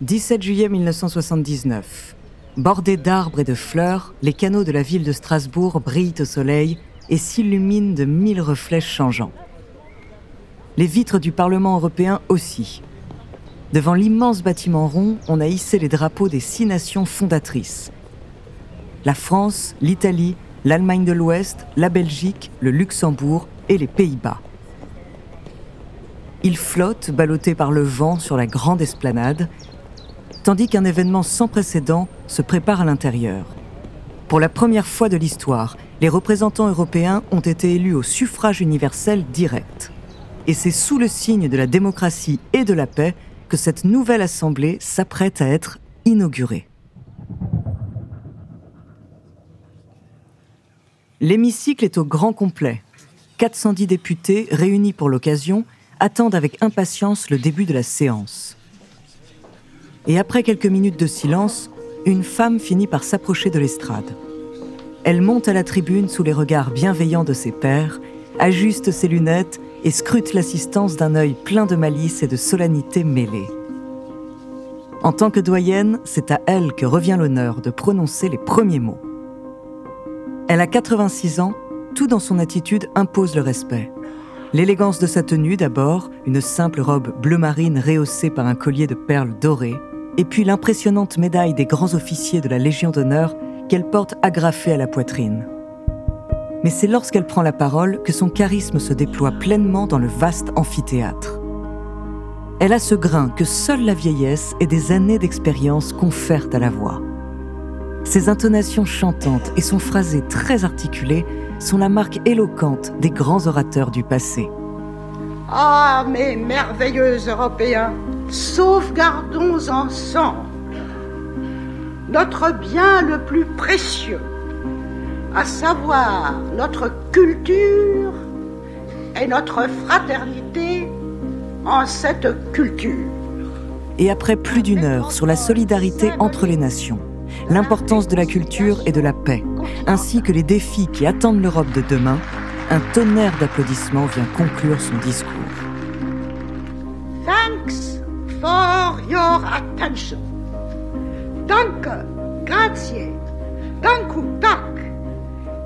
17 juillet 1979. Bordés d'arbres et de fleurs, les canaux de la ville de Strasbourg brillent au soleil et s'illuminent de mille reflets changeants. Les vitres du Parlement européen aussi. Devant l'immense bâtiment rond, on a hissé les drapeaux des six nations fondatrices. La France, l'Italie, l'Allemagne de l'Ouest, la Belgique, le Luxembourg et les Pays-Bas. Ils flottent, ballottés par le vent sur la grande esplanade, tandis qu'un événement sans précédent se prépare à l'intérieur. Pour la première fois de l'histoire, les représentants européens ont été élus au suffrage universel direct. Et c'est sous le signe de la démocratie et de la paix que cette nouvelle Assemblée s'apprête à être inaugurée. L'hémicycle est au grand complet. 410 députés, réunis pour l'occasion, attendent avec impatience le début de la séance. Et après quelques minutes de silence, une femme finit par s'approcher de l'estrade. Elle monte à la tribune sous les regards bienveillants de ses pairs, ajuste ses lunettes et scrute l'assistance d'un œil plein de malice et de solennité mêlée. En tant que doyenne, c'est à elle que revient l'honneur de prononcer les premiers mots. Elle a 86 ans, tout dans son attitude impose le respect. L'élégance de sa tenue d'abord, une simple robe bleu marine rehaussée par un collier de perles dorées, et puis l'impressionnante médaille des grands officiers de la Légion d'honneur qu'elle porte agrafée à la poitrine. Mais c'est lorsqu'elle prend la parole que son charisme se déploie pleinement dans le vaste amphithéâtre. Elle a ce grain que seule la vieillesse et des années d'expérience confèrent à la voix. Ses intonations chantantes et son phrasé très articulé sont la marque éloquente des grands orateurs du passé. Ah, mes merveilleux Européens, sauvegardons ensemble notre bien le plus précieux, à savoir notre culture et notre fraternité en cette culture. Et après plus d'une heure sur la solidarité entre les nations, l'importance de la culture et de la paix, ainsi que les défis qui attendent l'Europe de demain, un tonnerre d'applaudissements vient conclure son discours. For your attention. Danke, grazie, danku, tak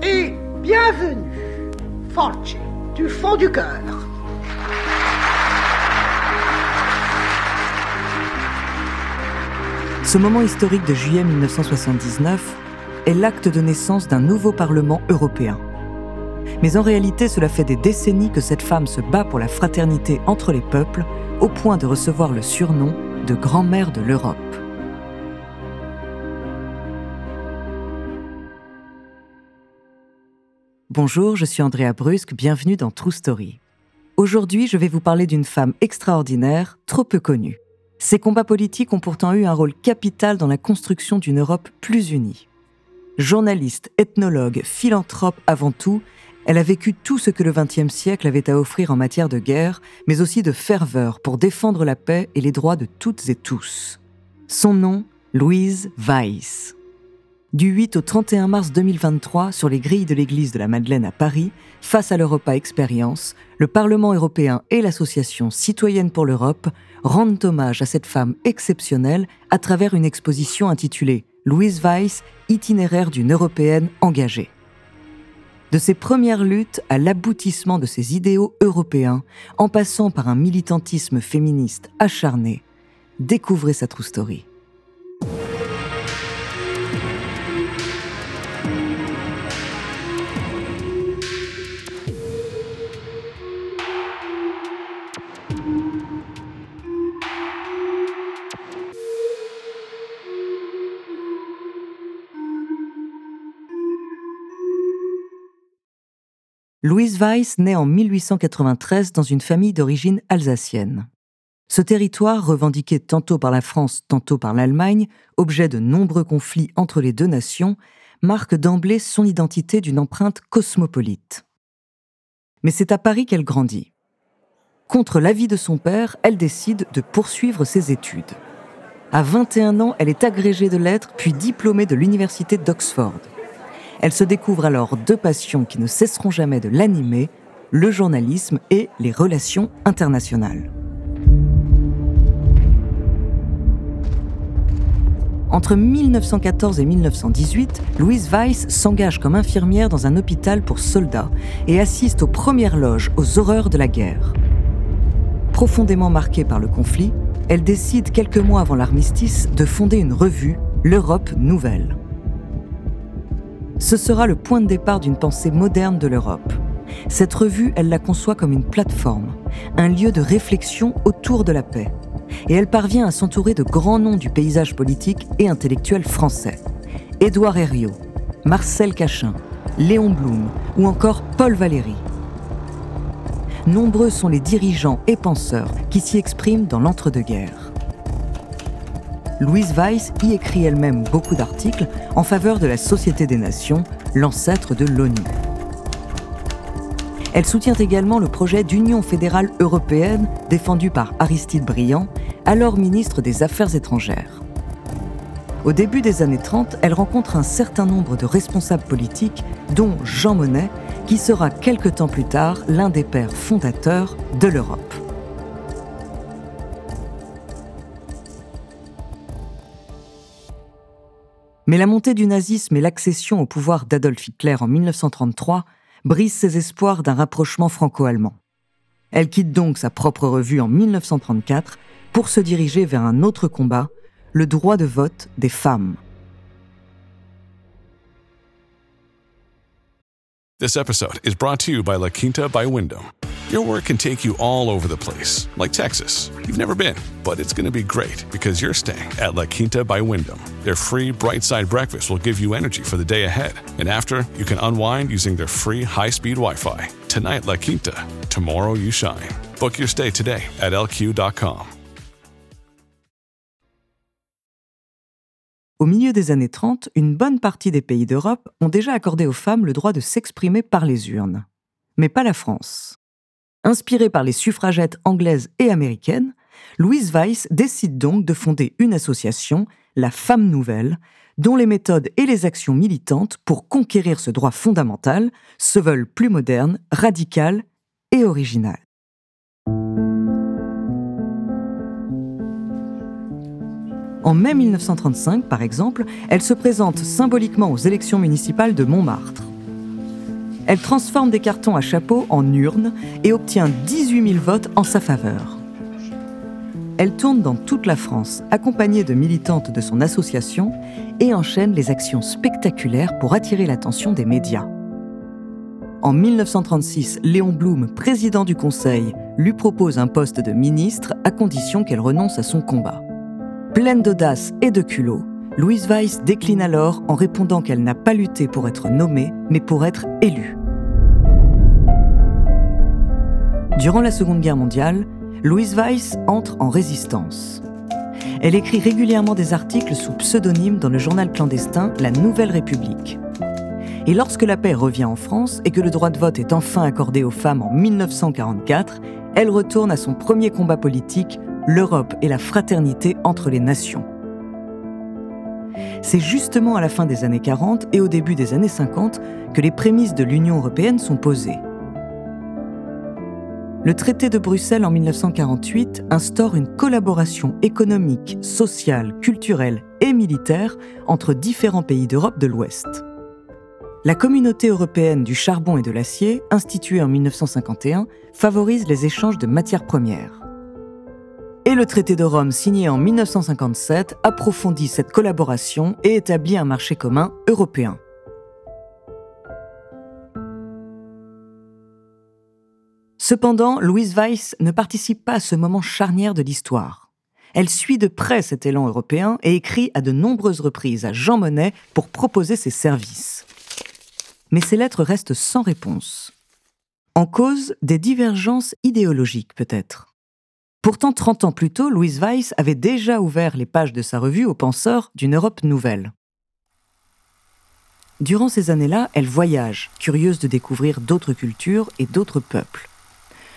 et bienvenue, Force, du fond du cœur. Ce moment historique de juillet 1979 est l'acte de naissance d'un nouveau Parlement européen. Mais en réalité, cela fait des décennies que cette femme se bat pour la fraternité entre les peuples, au point de recevoir le surnom de grand-mère de l'Europe. Bonjour, je suis Andrea Brusque, bienvenue dans True Story. Aujourd'hui, je vais vous parler d'une femme extraordinaire, trop peu connue. Ses combats politiques ont pourtant eu un rôle capital dans la construction d'une Europe plus unie. Journaliste, ethnologue, philanthrope avant tout, elle a vécu tout ce que le XXe siècle avait à offrir en matière de guerre, mais aussi de ferveur pour défendre la paix et les droits de toutes et tous. Son nom, Louise Weiss. Du 8 au 31 mars 2023, sur les grilles de l'église de la Madeleine à Paris, face à l'Europa Experience, le Parlement européen et l'Association citoyenne pour l'Europe rendent hommage à cette femme exceptionnelle à travers une exposition intitulée Louise Weiss, itinéraire d'une Européenne engagée. De ses premières luttes à l'aboutissement de ses idéaux européens, en passant par un militantisme féministe acharné, découvrez sa true story. Louise Weiss naît en 1893 dans une famille d'origine alsacienne. Ce territoire, revendiqué tantôt par la France, tantôt par l'Allemagne, objet de nombreux conflits entre les deux nations, marque d'emblée son identité d'une empreinte cosmopolite. Mais c'est à Paris qu'elle grandit. Contre l'avis de son père, elle décide de poursuivre ses études. À 21 ans, elle est agrégée de lettres puis diplômée de l'université d'Oxford. Elle se découvre alors deux passions qui ne cesseront jamais de l'animer, le journalisme et les relations internationales. Entre 1914 et 1918, Louise Weiss s'engage comme infirmière dans un hôpital pour soldats et assiste aux premières loges aux horreurs de la guerre. Profondément marquée par le conflit, elle décide quelques mois avant l'armistice de fonder une revue, l'Europe Nouvelle ce sera le point de départ d'une pensée moderne de l'Europe. Cette revue, elle la conçoit comme une plateforme, un lieu de réflexion autour de la paix. Et elle parvient à s'entourer de grands noms du paysage politique et intellectuel français. Édouard Herriot, Marcel Cachin, Léon Blum ou encore Paul Valéry. Nombreux sont les dirigeants et penseurs qui s'y expriment dans l'entre-deux-guerres. Louise Weiss y écrit elle-même beaucoup d'articles en faveur de la Société des Nations, l'ancêtre de l'ONU. Elle soutient également le projet d'Union fédérale européenne défendu par Aristide Briand, alors ministre des Affaires étrangères. Au début des années 30, elle rencontre un certain nombre de responsables politiques, dont Jean Monnet, qui sera quelque temps plus tard l'un des pères fondateurs de l'Europe. Mais la montée du nazisme et l'accession au pouvoir d'Adolf Hitler en 1933 brisent ses espoirs d'un rapprochement franco-allemand. Elle quitte donc sa propre revue en 1934 pour se diriger vers un autre combat, le droit de vote des femmes. Your work can take you all over the place, like Texas. You've never been, but it's going to be great because you're staying at La Quinta by Wyndham. Their free bright side breakfast will give you energy for the day ahead. And after, you can unwind using their free high speed Wi Fi. Tonight, La Quinta. Tomorrow, you shine. Book your stay today at lq.com. Au milieu des années 30, une bonne partie des pays d'Europe ont déjà accordé aux femmes le droit de s'exprimer par les urnes. Mais pas la France. Inspirée par les suffragettes anglaises et américaines, Louise Weiss décide donc de fonder une association, la Femme Nouvelle, dont les méthodes et les actions militantes pour conquérir ce droit fondamental se veulent plus modernes, radicales et originales. En mai 1935, par exemple, elle se présente symboliquement aux élections municipales de Montmartre. Elle transforme des cartons à chapeau en urnes et obtient 18 000 votes en sa faveur. Elle tourne dans toute la France, accompagnée de militantes de son association, et enchaîne les actions spectaculaires pour attirer l'attention des médias. En 1936, Léon Blum, président du Conseil, lui propose un poste de ministre à condition qu'elle renonce à son combat. Pleine d'audace et de culot, Louise Weiss décline alors en répondant qu'elle n'a pas lutté pour être nommée, mais pour être élue. Durant la Seconde Guerre mondiale, Louise Weiss entre en résistance. Elle écrit régulièrement des articles sous pseudonyme dans le journal clandestin La Nouvelle République. Et lorsque la paix revient en France et que le droit de vote est enfin accordé aux femmes en 1944, elle retourne à son premier combat politique, l'Europe et la fraternité entre les nations. C'est justement à la fin des années 40 et au début des années 50 que les prémices de l'Union européenne sont posées. Le traité de Bruxelles en 1948 instaure une collaboration économique, sociale, culturelle et militaire entre différents pays d'Europe de l'Ouest. La communauté européenne du charbon et de l'acier, instituée en 1951, favorise les échanges de matières premières. Et le traité de Rome signé en 1957 approfondit cette collaboration et établit un marché commun européen. Cependant, Louise Weiss ne participe pas à ce moment charnière de l'histoire. Elle suit de près cet élan européen et écrit à de nombreuses reprises à Jean Monnet pour proposer ses services. Mais ses lettres restent sans réponse. En cause des divergences idéologiques peut-être. Pourtant, 30 ans plus tôt, Louise Weiss avait déjà ouvert les pages de sa revue aux penseurs d'une Europe nouvelle. Durant ces années-là, elle voyage, curieuse de découvrir d'autres cultures et d'autres peuples.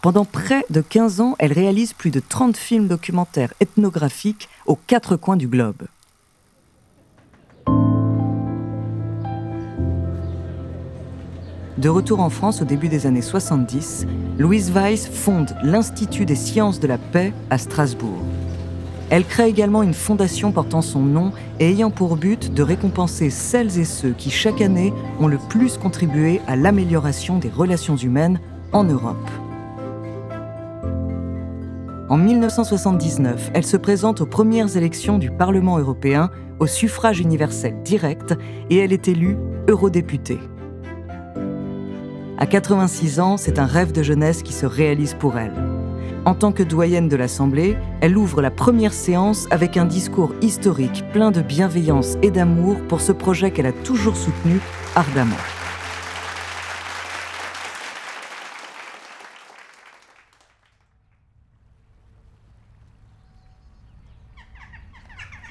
Pendant près de 15 ans, elle réalise plus de 30 films documentaires ethnographiques aux quatre coins du globe. De retour en France au début des années 70, Louise Weiss fonde l'Institut des sciences de la paix à Strasbourg. Elle crée également une fondation portant son nom et ayant pour but de récompenser celles et ceux qui chaque année ont le plus contribué à l'amélioration des relations humaines en Europe. En 1979, elle se présente aux premières élections du Parlement européen au suffrage universel direct et elle est élue eurodéputée. À 86 ans, c'est un rêve de jeunesse qui se réalise pour elle. En tant que doyenne de l'Assemblée, elle ouvre la première séance avec un discours historique plein de bienveillance et d'amour pour ce projet qu'elle a toujours soutenu ardemment.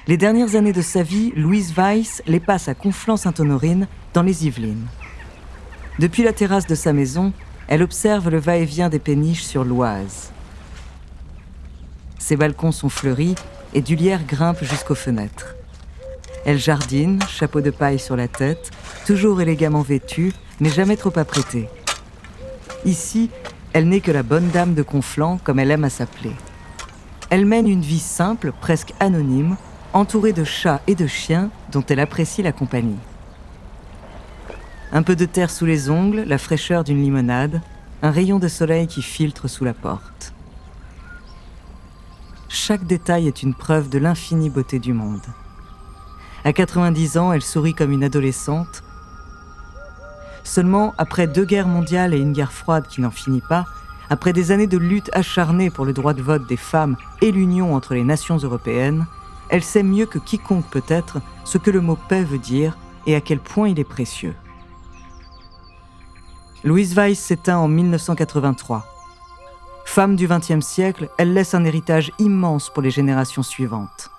Les dernières années de sa vie, Louise Weiss les passe à Conflans-Sainte-Honorine, dans les Yvelines. Depuis la terrasse de sa maison, elle observe le va-et-vient des péniches sur l'Oise. Ses balcons sont fleuris et du lierre grimpe jusqu'aux fenêtres. Elle jardine, chapeau de paille sur la tête, toujours élégamment vêtue, mais jamais trop apprêtée. Ici, elle n'est que la bonne dame de Conflans, comme elle aime à s'appeler. Elle mène une vie simple, presque anonyme, entourée de chats et de chiens dont elle apprécie la compagnie. Un peu de terre sous les ongles, la fraîcheur d'une limonade, un rayon de soleil qui filtre sous la porte. Chaque détail est une preuve de l'infinie beauté du monde. À 90 ans, elle sourit comme une adolescente. Seulement, après deux guerres mondiales et une guerre froide qui n'en finit pas, après des années de lutte acharnée pour le droit de vote des femmes et l'union entre les nations européennes, elle sait mieux que quiconque peut-être ce que le mot paix veut dire et à quel point il est précieux. Louise Weiss s'éteint en 1983. Femme du XXe siècle, elle laisse un héritage immense pour les générations suivantes.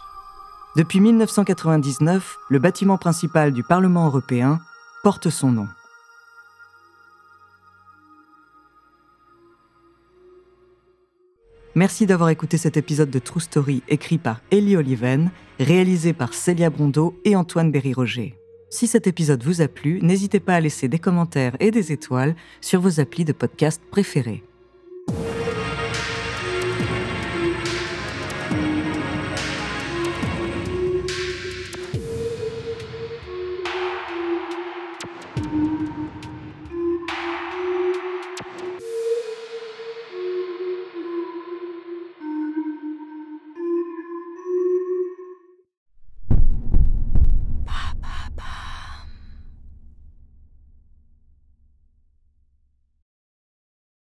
Depuis 1999, le bâtiment principal du Parlement européen porte son nom. Merci d'avoir écouté cet épisode de True Story écrit par Ellie Oliven, réalisé par Célia Brondeau et Antoine Berry-Roger. Si cet épisode vous a plu, n'hésitez pas à laisser des commentaires et des étoiles sur vos applis de podcast préférés.